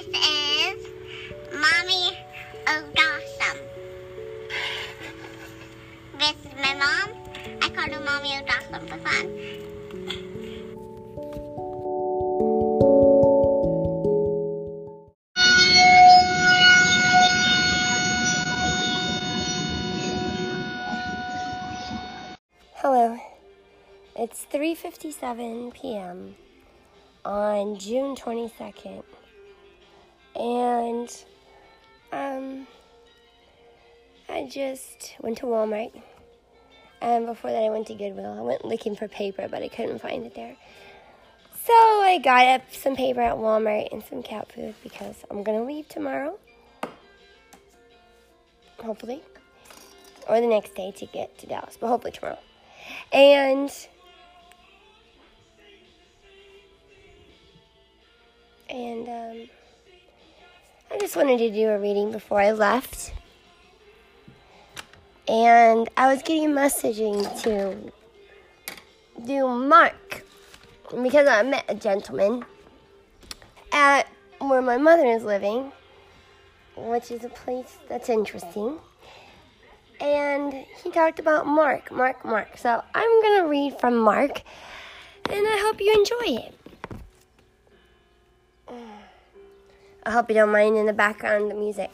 This is Mommy O'Dawson. This is my mom. I call her Mommy O'Dawson for fun. Hello. It's 3:57 p.m. on June 22nd. And um I just went to Walmart. And before that I went to Goodwill. I went looking for paper, but I couldn't find it there. So I got up some paper at Walmart and some cat food because I'm to leave tomorrow. Hopefully. Or the next day to get to Dallas, but hopefully tomorrow. And and um, I just wanted to do a reading before I left. And I was getting messaging to do Mark because I met a gentleman at where my mother is living, which is a place that's interesting and he talked about Mark, Mark, Mark. So I'm going to read from Mark, and I hope you enjoy it. I hope you don't mind in the background the music.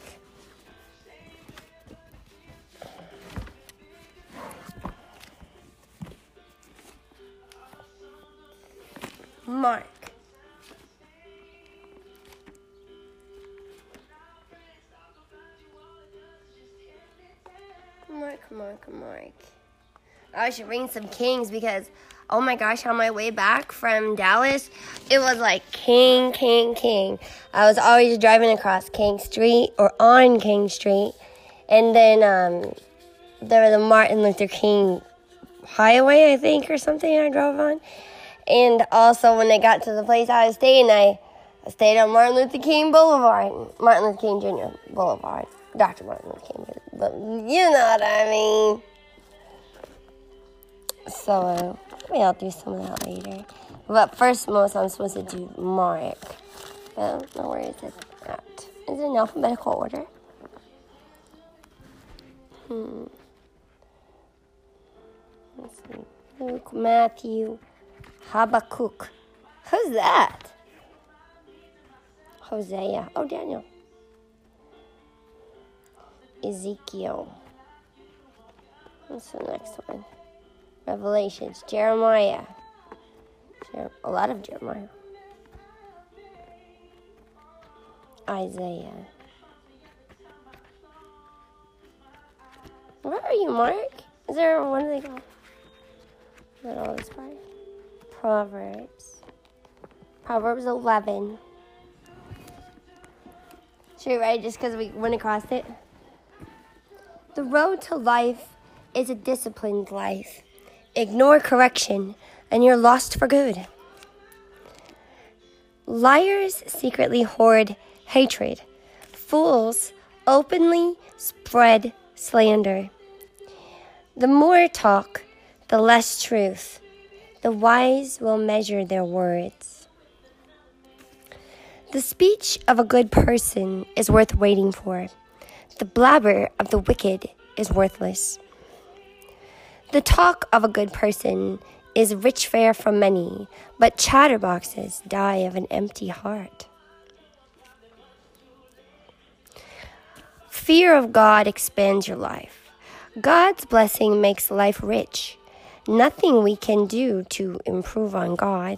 Mark. Mark, Mark, Mark. Oh, I should ring some kings because, oh my gosh, on my way back from Dallas, it was like king, king, king. I was always driving across King Street or on King Street. And then um, there was a Martin Luther King highway, I think, or something I drove on. And also, when I got to the place I was staying, I, stayed on Martin Luther King Boulevard, Martin Luther King Jr. Boulevard. Dr. Martin Luther King, but you know what I mean. So, uh, maybe I'll do some of that later. But first, most I'm supposed to do Mark. But I don't know it. Is it in alphabetical order? Hmm. Let's see. Luke, Matthew, Habakkuk. Who's that? Hosea. Oh, Daniel. Ezekiel. What's the next one? Revelations. Jeremiah. A lot of Jeremiah. Isaiah. Where are you, Mark? Is there one of? Is all this part? Proverbs. Proverbs 11. Should we write it just because we went across it? The road to life is a disciplined life. Ignore correction, and you're lost for good. Liars secretly hoard hatred. Fools openly spread slander. The more talk, the less truth. The wise will measure their words. The speech of a good person is worth waiting for. The blabber of the wicked is worthless. The talk of a good person is rich fare from many, but chatterboxes die of an empty heart. Fear of God expands your life. God's blessing makes life rich. Nothing we can do to improve on God.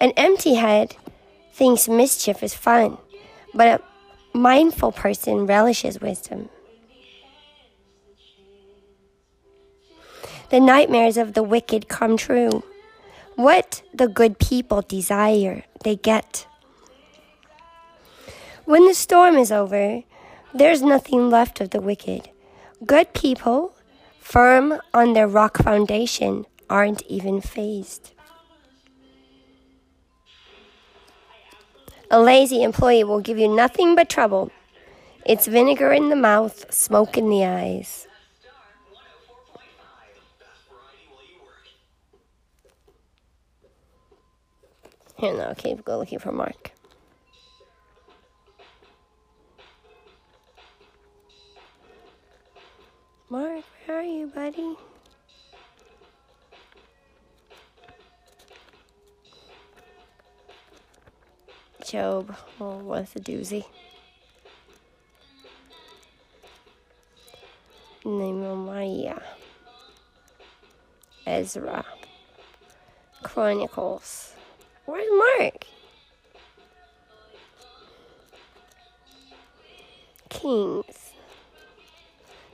An empty head thinks mischief is fun, but a mindful person relishes wisdom. The nightmares of the wicked come true. What the good people desire, they get. When the storm is over, there's nothing left of the wicked. Good people, firm on their rock foundation, aren't even fazed. A lazy employee will give you nothing but trouble. It's vinegar in the mouth, smoke in the eyes. Here, no, okay, go looking for Mark. Mark, where are you, buddy? Job, oh, what's a doozy? Nehemiah, uh, Ezra, Chronicles. Where's Mark? Kings.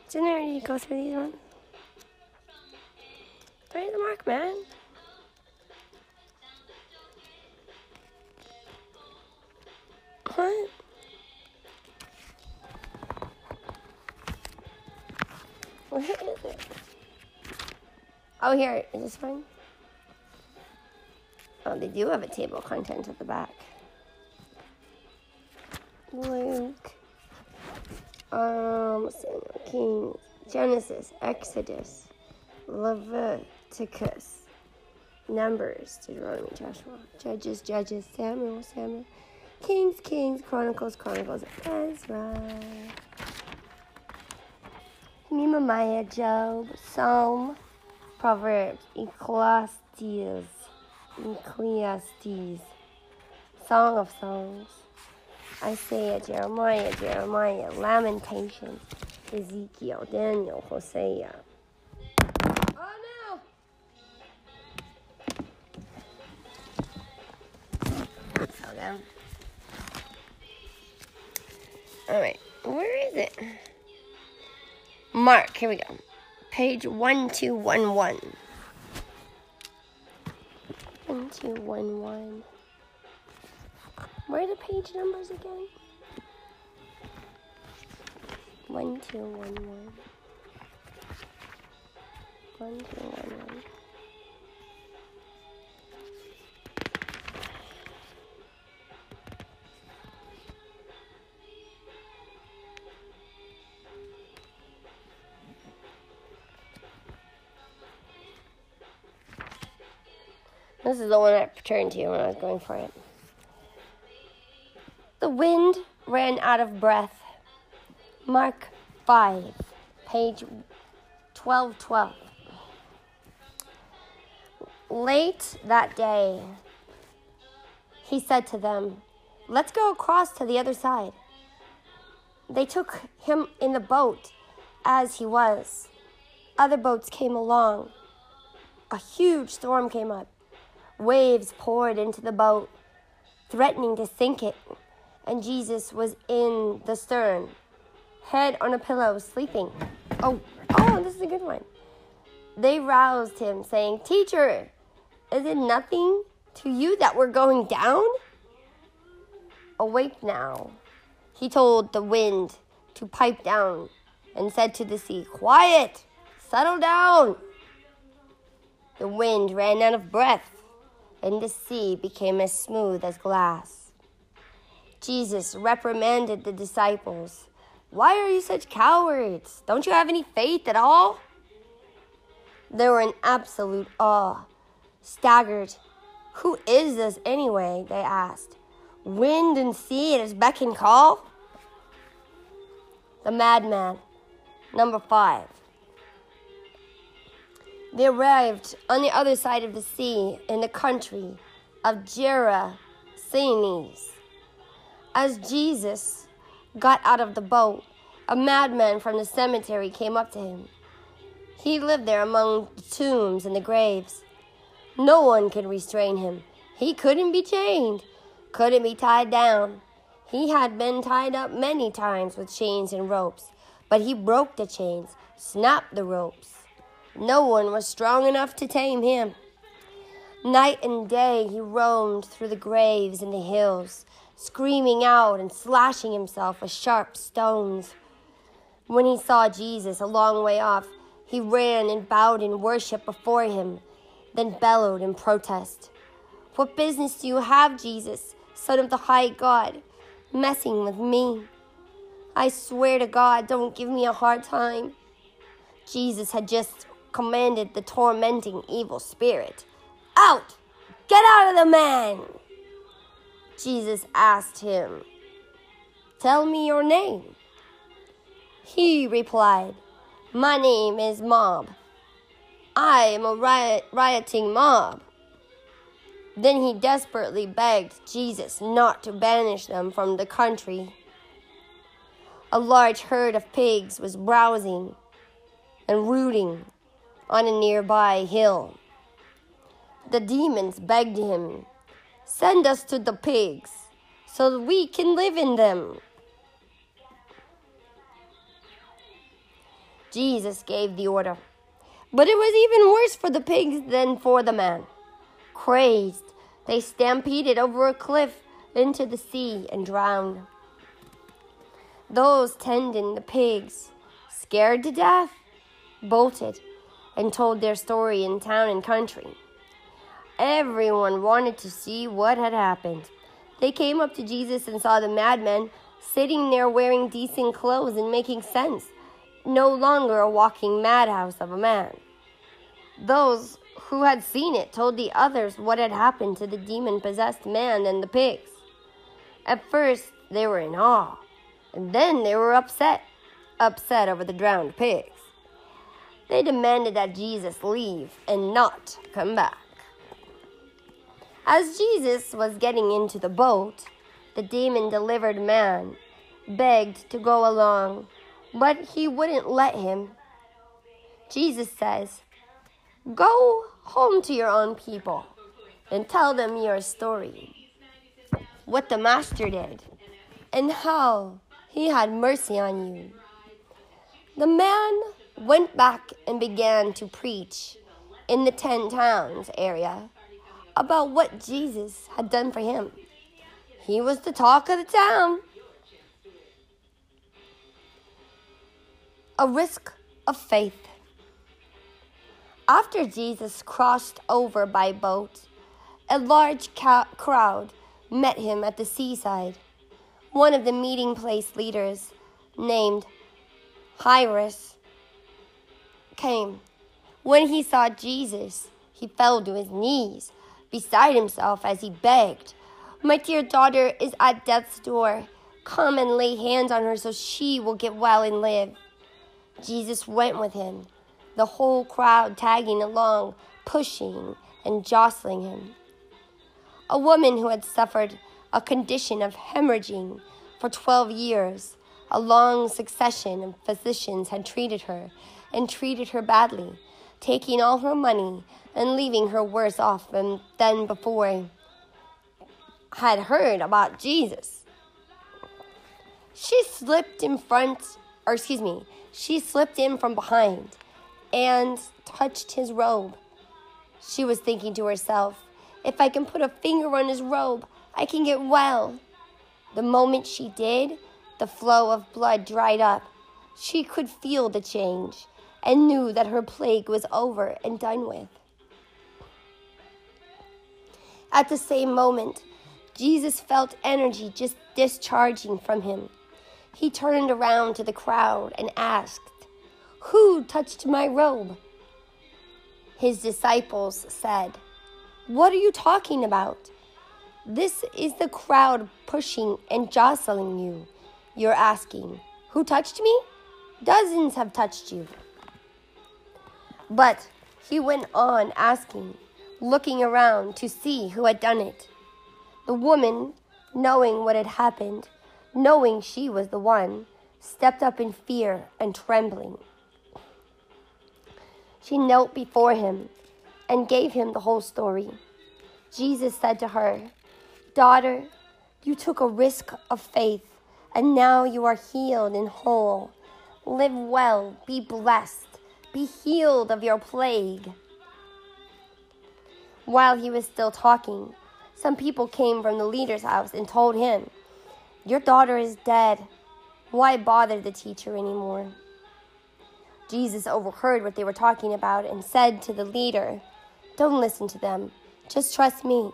Didn't I already go through these ones? Where's the Mark, man? What? Where is it? Oh, here. Is this fine? Oh, they do have a table of contents at the back. Luke. Um, Samuel, Kings, Genesis, Exodus, Leviticus, Numbers, Deuteronomy, Joshua, Judges, Judges, Samuel, Samuel, Kings, Kings, Chronicles, Chronicles, Ezra, Nehemiah, Job, Psalm, Proverbs, Ecclesiastes, Ecclesiastes, Song of Songs, Isaiah, Jeremiah, Jeremiah, Lamentations, Ezekiel, Daniel, Hosea. Oh no! Fell down. Alright, where is it? Mark, here we go. Page 1211. 1211. Where are the page numbers again? 1211. 1211. This is the one I turned to when I was going for it. The wind ran out of breath. Mark 5, page 1212. Late that day, he said to them, Let's go across to the other side. They took him in the boat as he was. Other boats came along. A huge storm came up. Waves poured into the boat, threatening to sink it, and Jesus was in the stern, head on a pillow, sleeping. Oh, oh, this is a good one. They roused him, saying, Teacher, is it nothing to you that we're going down? Awake now. He told the wind to pipe down and said to the sea, Quiet, settle down. The wind ran out of breath, and the sea became as smooth as glass. Jesus reprimanded the disciples. Why are you such cowards? Don't you have any faith at all? They were in absolute awe, staggered. Who is this anyway? They asked. Wind and sea at his beck and call? The madman, number five. They arrived on the other side of the sea in the country of Gerasenes. As Jesus got out of the boat, a madman from the cemetery came up to him. He lived there among the tombs and the graves. No one could restrain him. He couldn't be chained, couldn't be tied down. He had been tied up many times with chains and ropes, but he broke the chains, snapped the ropes. No one was strong enough to tame him. Night and day he roamed through the graves and the hills, screaming out and slashing himself with sharp stones. When he saw Jesus a long way off, he ran and bowed in worship before him, then bellowed in protest. What business do you have, Jesus, Son of the High God, messing with me? I swear to God, don't give me a hard time. Jesus had just commanded the tormenting evil spirit, Out! Get out of the man! Jesus asked him, Tell me your name. He replied, My name is Mob. I am a riot, rioting mob. Then he desperately begged Jesus not to banish them from the country. A large herd of pigs was browsing and rooting on a nearby hill. The demons begged him, Send us to the pigs so that we can live in them. Jesus gave the order. But it was even worse for the pigs than for the man. Crazed, they stampeded over a cliff into the sea and drowned. Those tending the pigs, scared to death, bolted and told their story in town and country. Everyone wanted to see what had happened. They came up to Jesus and saw the madman sitting there wearing decent clothes and making sense, no longer a walking madhouse of a man. Those who had seen it told the others what had happened to the demon possessed man and the pigs. At first, they were in awe, and then they were upset, upset over the drowned pigs. They demanded that Jesus leave and not come back. As Jesus was getting into the boat, the demon delivered man begged to go along, but he wouldn't let him. Jesus says, Go home to your own people and tell them your story. What the Master did and how he had mercy on you. The man went back and began to preach in the Ten Towns area about what Jesus had done for him. He was the talk of the town. A risk of faith. After Jesus crossed over by boat, a large ca- crowd met him at the seaside. One of the meeting place leaders, named Jairus, came. When he saw Jesus, he fell to his knees beside himself as he begged, My dear daughter is at death's door. Come and lay hands on her so she will get well and live. Jesus went with him, the whole crowd tagging along, pushing and jostling him. A woman who had suffered a condition of hemorrhaging for 12 years, a long succession of physicians had treated her and treated her badly, taking all her money and leaving her worse off than, than before, had heard about Jesus. She slipped in front, or excuse me, she slipped in from behind and touched his robe. She was thinking to herself, if I can put a finger on his robe, I can get well. The moment she did, the flow of blood dried up. She could feel the change and knew that her plague was over and done with. At the same moment, Jesus felt energy just discharging from him. He turned around to the crowd and asked, Who touched my robe? His disciples said, What are you talking about? This is the crowd pushing and jostling you. You're asking, Who touched me? Dozens have touched you. But he went on asking, looking around to see who had done it. The woman, knowing what had happened, knowing she was the one, stepped up in fear and trembling. She knelt before him and gave him the whole story. Jesus said to her, Daughter, you took a risk of faith, and now you are healed and whole. Live well, be blessed, be healed of your plague. While he was still talking, some people came from the leader's house and told him, Your daughter is dead. Why bother the teacher anymore? Jesus overheard what they were talking about and said to the leader, Don't listen to them, just trust me.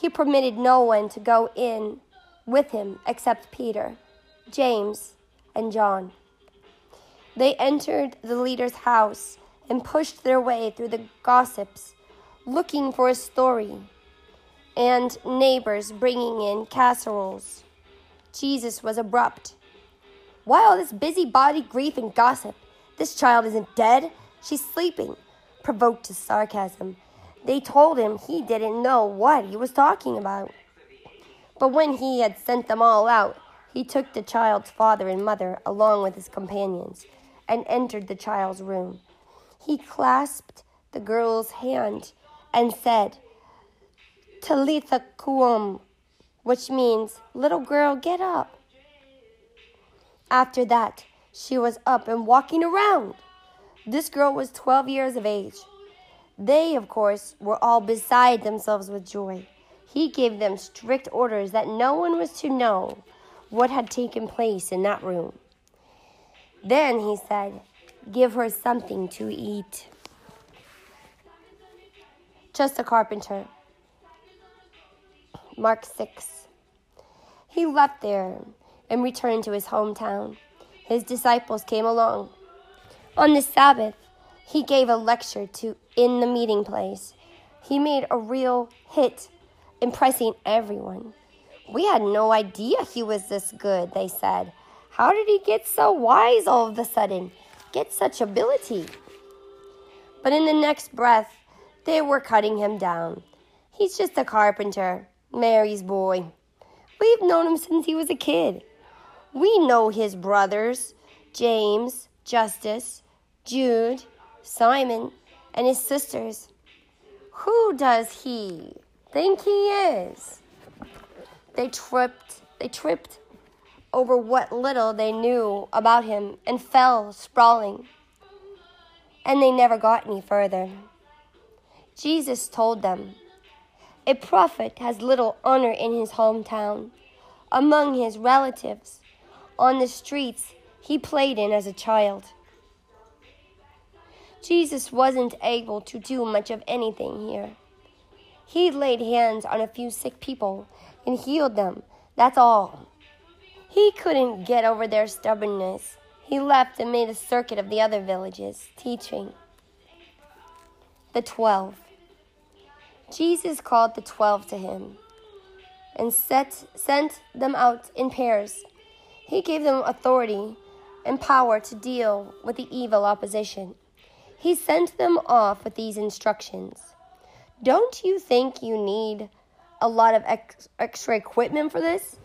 He permitted no one to go in with him except Peter, James, and John. They entered the leader's house and pushed their way through the gossips, looking for a story. and neighbors bringing in casseroles. Jesus was abrupt. Why all this busybody grief and gossip? This child isn't dead. She's sleeping. Provoked to sarcasm. They told him he didn't know what he was talking about. But when he had sent them all out, he took the child's father and mother along with his companions and entered the child's room. He clasped the girl's hand and said, Talitha Koum, which means, Little girl, get up. After that, she was up and walking around. This girl was 12 years of age. They, of course, were all beside themselves with joy. He gave them strict orders that no one was to know what had taken place in that room. Then he said, Give her something to eat. Just a carpenter. Mark 6. He left there and returned to his hometown. His disciples came along. On the Sabbath, he gave a lecture to in the meeting place. He made a real hit, impressing everyone. We had no idea he was this good, they said. How did he get so wise all of a sudden? Get such ability? But in the next breath, they were cutting him down. He's just a carpenter, Mary's boy. We've known him since he was a kid. We know his brothers, James, Justus, Jude, Simon, and his sisters. Who does he think he is? They tripped, they tripped over what little they knew about him and fell sprawling. And they never got any further. Jesus told them, A prophet has little honor in his hometown, among his relatives, on the streets he played in as a child. Jesus wasn't able to do much of anything here. He laid hands on a few sick people and healed them. That's all. He couldn't get over their stubbornness. He left and made a circuit of the other villages, teaching. The twelve. Jesus called the twelve to him and set, sent them out in pairs. He gave them authority and power to deal with the evil opposition. He sent them off with these instructions Don't you think you need a lot of ex- extra equipment for this?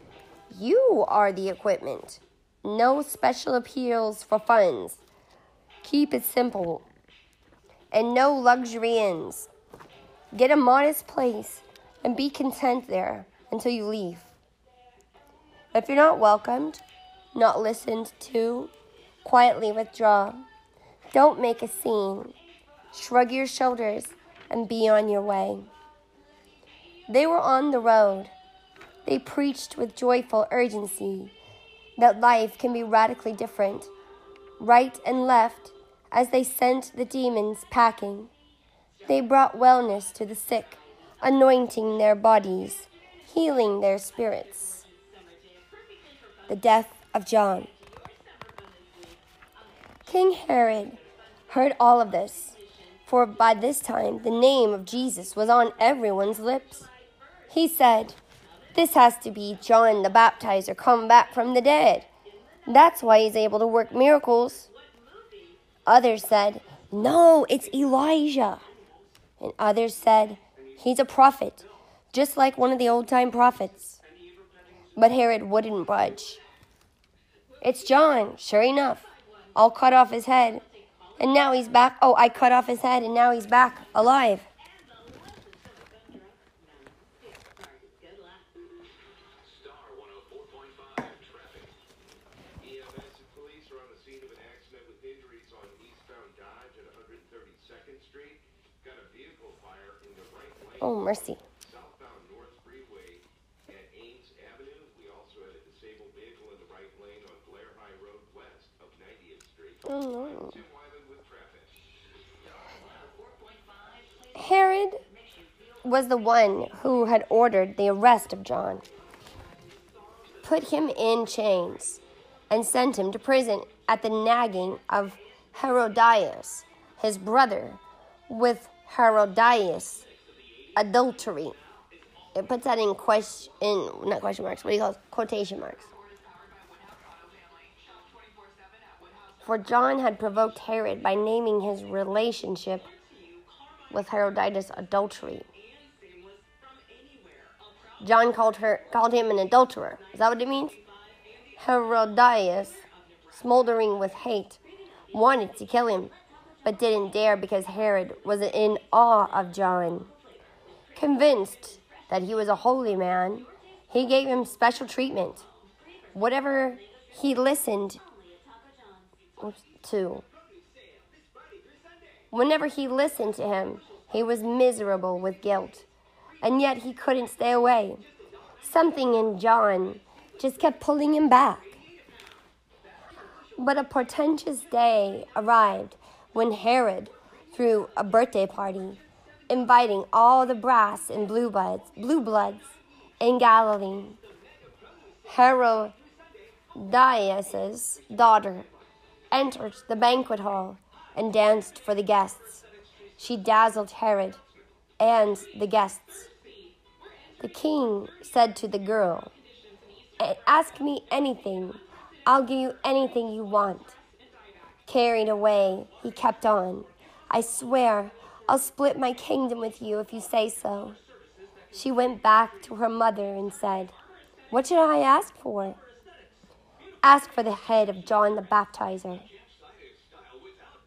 You are the equipment. No special appeals for funds. Keep it simple. And no luxury inns. Get a modest place and be content there until you leave. If you're not welcomed, not listened to, quietly withdraw. Don't make a scene. Shrug your shoulders and be on your way. They were on the road. They preached with joyful urgency that life can be radically different, right and left, as they sent the demons packing. They brought wellness to the sick, anointing their bodies, healing their spirits. The death of John. King Herod heard all of this, for by this time the name of Jesus was on everyone's lips. He said, This has to be John the Baptizer come back from the dead. That's why he's able to work miracles. Others said, No, it's Elijah. And others said, He's a prophet, just like one of the old time prophets. But Herod wouldn't budge. It's John, sure enough. I'll cut off his head. And now he's back. Oh, I cut off his head, and now he's back alive. Star 104.5 traffic. EMS and police are on the scene of an accident with injuries on eastbound Dodge at 132nd Street. Got a vehicle fire in the right lane. Oh, mercy. Southbound North Freeway at Ames Avenue. We also had a disabled vehicle in the right lane on Blair High Road west of 90th Street. Oh, no. Tim Wyman with traffic. Herod was the one who had ordered the arrest of John, put him in chains, and sent him to prison at the nagging of Herodias, his brother, with Herodias adultery. it puts that in question, not question marks. What do you call it? quotation marks? For John had provoked Herod by naming his relationship with Herodias adultery. John called her called him an adulterer. Is that what it means? Herodias, smoldering with hate, wanted to kill him, but didn't dare because Herod was in awe of John. Convinced that he was a holy man, he gave him special treatment. Whatever he listened to. Whenever he listened to him, he was miserable with guilt, and yet he couldn't stay away. Something in John just kept pulling him back. But a portentous day arrived when Herod threw a birthday party, inviting all the brass and blue bloods, blue bloods in Galilee. Herodias' daughter entered the banquet hall and danced for the guests. She dazzled Herod and the guests. The king said to the girl, Ask me anything. I'll give you anything you want. Carried away, he kept on. I swear, I'll split my kingdom with you if you say so. She went back to her mother and said, What should I ask for? Ask for the head of John the Baptizer.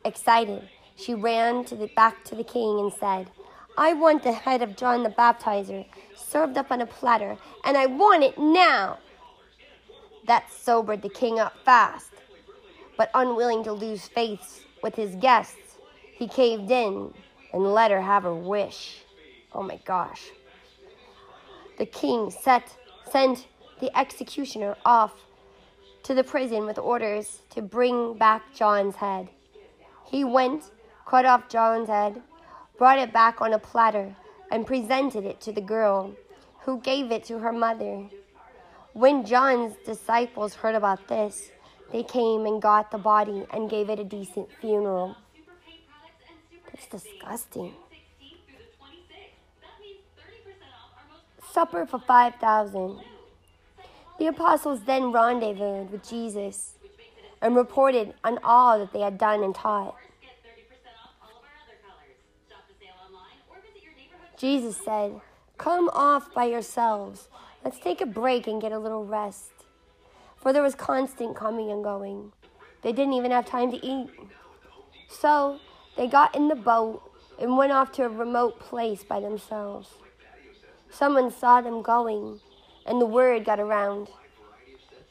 Excited, she ran to the, back to the king and said, I want the head of John the Baptizer served up on a platter, and I want it now. That sobered the king up fast, but unwilling to lose faith with his guests, he caved in and let her have her wish. Oh my gosh. The king set, sent the executioner off to the prison with orders to bring back John's head. He went, cut off John's head, brought it back on a platter, and presented it to the girl, who gave it to her mother. When John's disciples heard about this, they came and got the body and gave it a decent funeral. That's disgusting. Supper for 5,000. The apostles then rendezvoused with Jesus and reported on all that they had done and taught. Jesus said, Come off by yourselves. Let's take a break and get a little rest. For there was constant coming and going. They didn't even have time to eat. So they got in the boat and went off to a remote place by themselves. Someone saw them going, and the word got around.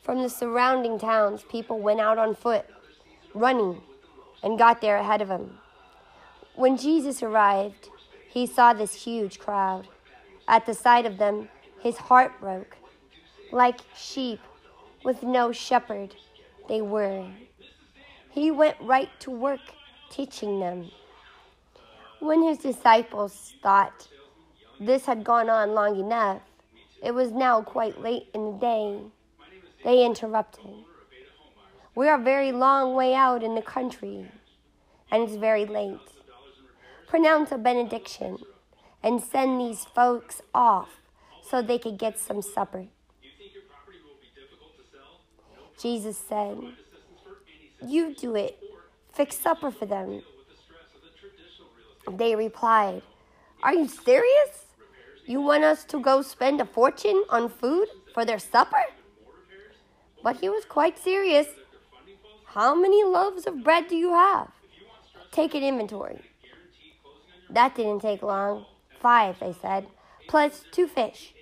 From the surrounding towns, people went out on foot, running, and got there ahead of him. When Jesus arrived, he saw this huge crowd. At the sight of them, his heart broke. Like sheep with no shepherd, they were. He went right to work teaching them. When his disciples thought this had gone on long enough, it was now quite late in the day. They interrupted. We are a very long way out in the country, and it's very late. Pronounce a benediction and send these folks off so they could get some supper. Jesus said, You do it. Fix supper for them. They replied, Are you serious? You want us to go spend a fortune on food for their supper? But he was quite serious. How many loaves of bread do you have? Take an inventory. That didn't take long. Five, they said, plus two fish.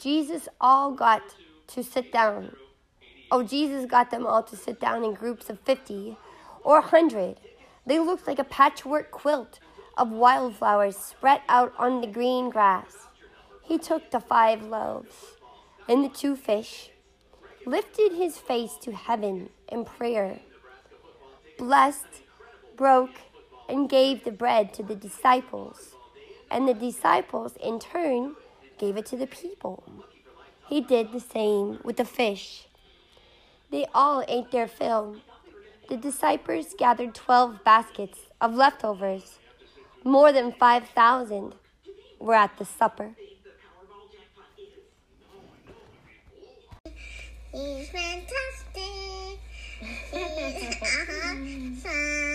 Jesus all got to sit down. Oh, Jesus got them all to sit down in groups of 50 or a 100. They looked like a patchwork quilt of wildflowers spread out on the green grass. He took the five loaves and the two fish, lifted his face to heaven in prayer, blessed, broke, and gave the bread to the disciples, and the disciples in turn gave it to the people. He did the same with the fish. They all ate their fill the disciples gathered twelve baskets of leftovers. More than 5,000 were at the supper. He's fantastic. He's awesome.